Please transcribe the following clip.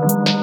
Bye.